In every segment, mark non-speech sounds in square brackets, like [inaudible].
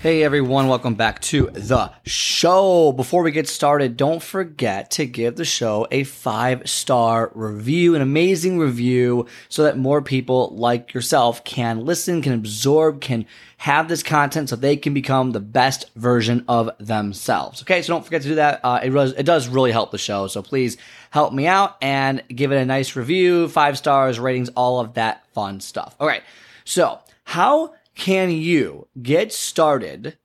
Hey everyone, welcome back to the show. Before we get started, don't forget to give the show a five star review, an amazing review, so that more people like yourself can listen, can absorb, can have this content so they can become the best version of themselves. Okay, so don't forget to do that. Uh, it, it does really help the show, so please help me out and give it a nice review, five stars, ratings, all of that fun stuff. All right, so how can you get started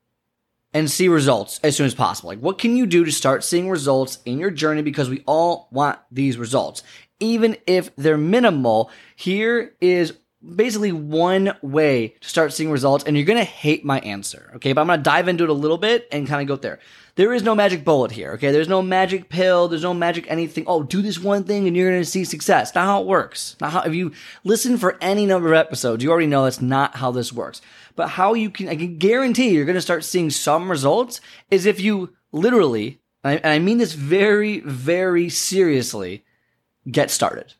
and see results as soon as possible? Like, what can you do to start seeing results in your journey? Because we all want these results, even if they're minimal. Here is basically one way to start seeing results, and you're gonna hate my answer, okay? But I'm gonna dive into it a little bit and kind of go there. There is no magic bullet here, okay? There's no magic pill. There's no magic anything. Oh, do this one thing and you're to see success. Not how it works. Not how, if you listen for any number of episodes, you already know that's not how this works. But how you can, I can guarantee you're to start seeing some results is if you literally, and I mean this very, very seriously, get started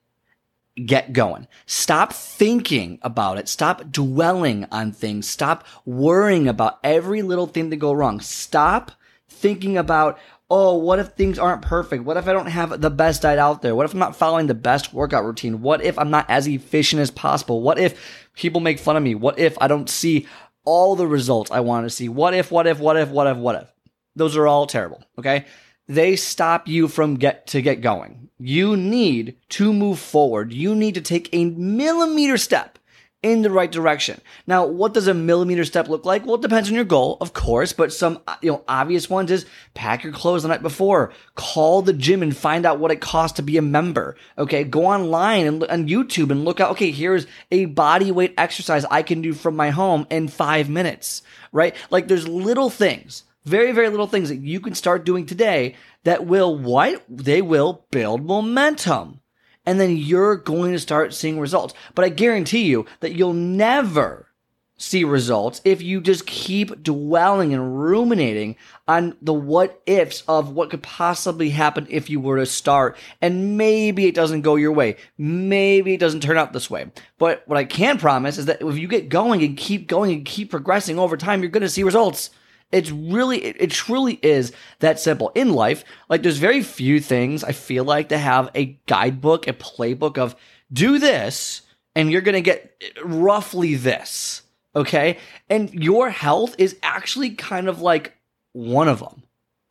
get going. Stop thinking about it. Stop dwelling on things. Stop worrying about every little thing that go wrong. Stop thinking about, oh, what if things aren't perfect? What if I don't have the best diet out there? What if I'm not following the best workout routine? What if I'm not as efficient as possible? What if people make fun of me? What if I don't see all the results I want to see? What if, what if, what if, what if, what if? Those are all terrible. Okay. They stop you from get to get going. You need to move forward. You need to take a millimeter step in the right direction. Now, what does a millimeter step look like? Well, it depends on your goal, of course, but some, you know, obvious ones is pack your clothes the night before, call the gym and find out what it costs to be a member. Okay. Go online and on YouTube and look out. Okay. Here's a body weight exercise I can do from my home in five minutes, right? Like there's little things, very, very little things that you can start doing today that will what? They will build momentum and then you're going to start seeing results. But I guarantee you that you'll never see results if you just keep dwelling and ruminating on the what ifs of what could possibly happen if you were to start and maybe it doesn't go your way. Maybe it doesn't turn out this way. But what I can promise is that if you get going and keep going and keep progressing over time, you're going to see results. It's really, it, it, truly is that simple. In life, like there's very few things I feel like to have a guidebook, a playbook of do this and you're going to get roughly this. Okay. And your health is actually kind of like one of them.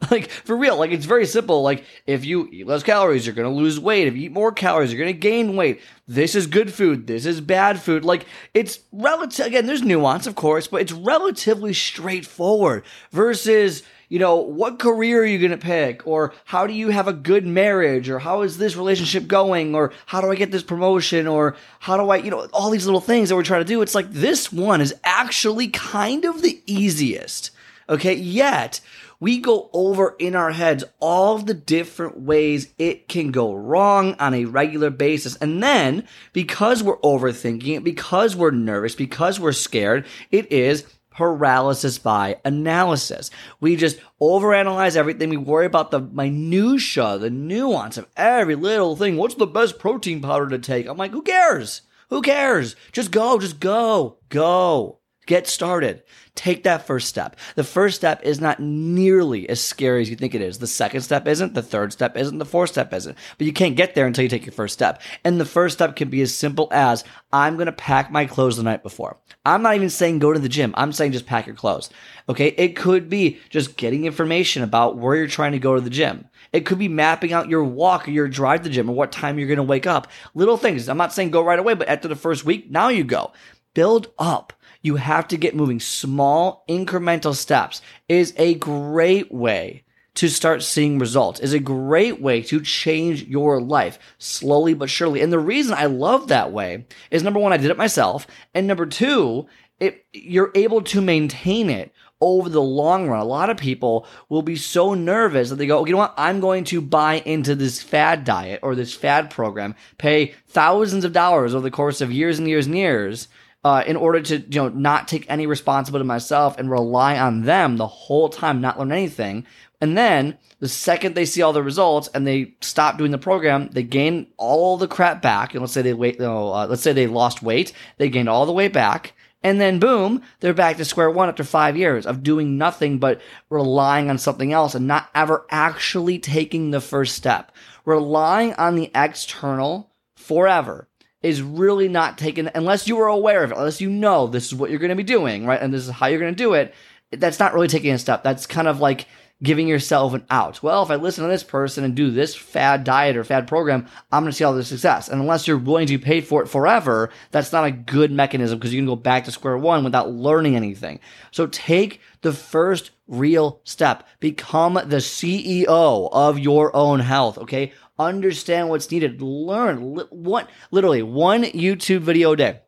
[laughs] Like for real, like it's very simple. Like if you eat less calories, you're gonna lose weight. If you eat more calories, you're gonna gain weight. This is good food. This is bad food. Like it's relative. Again, there's nuance, of course, but it's relatively straightforward. Versus, you know, what career are you gonna pick, or how do you have a good marriage, or how is this relationship going, or how do I get this promotion, or how do I, you know, all these little things that we're trying to do. It's like this one is actually kind of the easiest. Okay, yet we go over in our heads all the different ways it can go wrong on a regular basis. And then because we're overthinking it, because we're nervous, because we're scared, it is paralysis by analysis. We just overanalyze everything. We worry about the minutia, the nuance of every little thing. What's the best protein powder to take? I'm like, who cares? Who cares? Just go, just go, go. Get started. Take that first step. The first step is not nearly as scary as you think it is. The second step isn't. The third step isn't. The fourth step isn't. But you can't get there until you take your first step. And the first step can be as simple as I'm going to pack my clothes the night before. I'm not even saying go to the gym. I'm saying just pack your clothes. Okay. It could be just getting information about where you're trying to go to the gym. It could be mapping out your walk or your drive to the gym or what time you're going to wake up. Little things. I'm not saying go right away, but after the first week, now you go. Build up you have to get moving. Small incremental steps is a great way to start seeing results is a great way to change your life slowly but surely. And the reason I love that way is number one, I did it myself. And number two it you're able to maintain it over the long run. A lot of people will be so nervous that they go, okay, you know what? I'm going to buy into this fad diet or this fad program, pay thousands of dollars over the course of years and years and years. Uh, in order to you know not take any responsibility myself and rely on them the whole time, not learn anything, and then the second they see all the results and they stop doing the program, they gain all the crap back. And let's say they wait, uh, let's say they lost weight, they gained all the weight back, and then boom, they're back to square one after five years of doing nothing but relying on something else and not ever actually taking the first step. Relying on the external forever is really not taken unless you are aware of it, unless you know this is what you're going to be doing, right? And this is how you're going to do it. That's not really taking a step. That's kind of like giving yourself an out. Well, if I listen to this person and do this fad diet or fad program, I'm going to see all the success. And unless you're willing to pay for it forever, that's not a good mechanism because you can go back to square one without learning anything. So take the first real step. Become the CEO of your own health. Okay. Understand what's needed. Learn what, literally one YouTube video a day.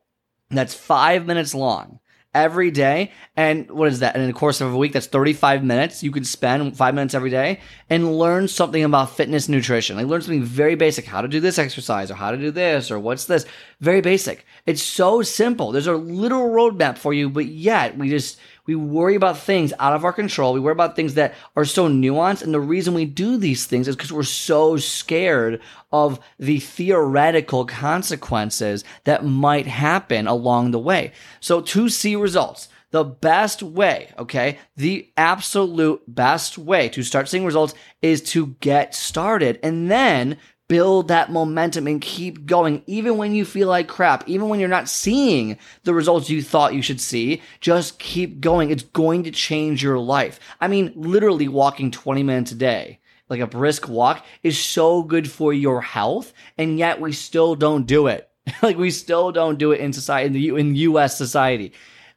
That's five minutes long every day. And what is that? And in the course of a week, that's 35 minutes. You could spend five minutes every day and learn something about fitness nutrition. Like learn something very basic, how to do this exercise or how to do this or what's this. Very basic. It's so simple. There's a little roadmap for you, but yet we just, we worry about things out of our control. We worry about things that are so nuanced. And the reason we do these things is because we're so scared of the theoretical consequences that might happen along the way. So to see results, the best way, okay, the absolute best way to start seeing results is to get started and then build that momentum and keep going, even when you feel like crap, even when you're not seeing the results you thought you should see. Just keep going. It's going to change your life. I mean, literally walking 20 minutes a day. Like a brisk walk is so good for your health, and yet we still don't do it. [laughs] like we still don't do it in society in the in US society.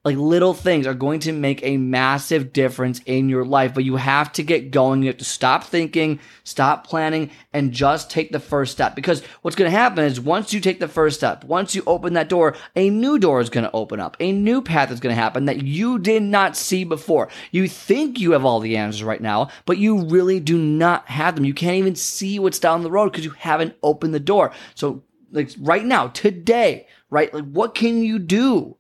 Like little things are going to make a massive difference in your life, but you have to get going. You have to stop thinking, stop planning, and just take the first step. Because what's going to happen is once you take the first step, once you open that door, a new door is going to open up. A new path is going to happen that you did not see before. You think you have all the answers right now, but you really do not have them. You can't even see what's down the road because you haven't opened the door. So like right now, today, right? Like what can you do?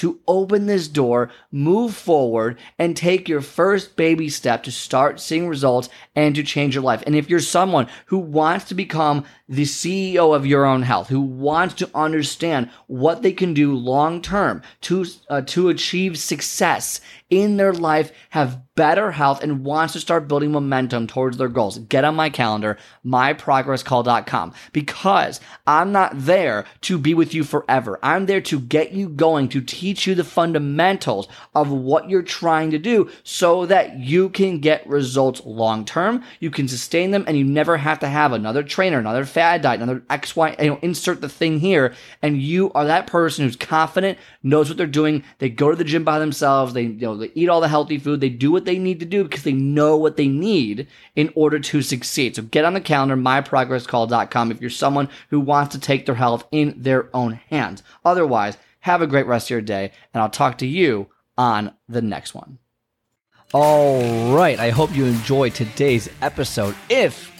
To open this door, move forward, and take your first baby step to start seeing results and to change your life. And if you're someone who wants to become the CEO of your own health, who wants to understand what they can do long term to uh, to achieve success in their life, have better health, and wants to start building momentum towards their goals, get on my calendar, myprogresscall.com, because I'm not there to be with you forever. I'm there to get you going, to teach you the fundamentals of what you're trying to do so that you can get results long term, you can sustain them, and you never have to have another trainer, another fad diet, another X, Y, you know, insert the thing here, and you are that person who's confident, knows what they're doing. They go to the gym by themselves. They, you know, they eat all the healthy food. They do what they need to do because they know what they need in order to succeed. So get on the calendar, myprogresscall.com if you're someone who wants to take their health in their own hands. Otherwise, have a great rest of your day, and I'll talk to you on the next one. All right. I hope you enjoyed today's episode. If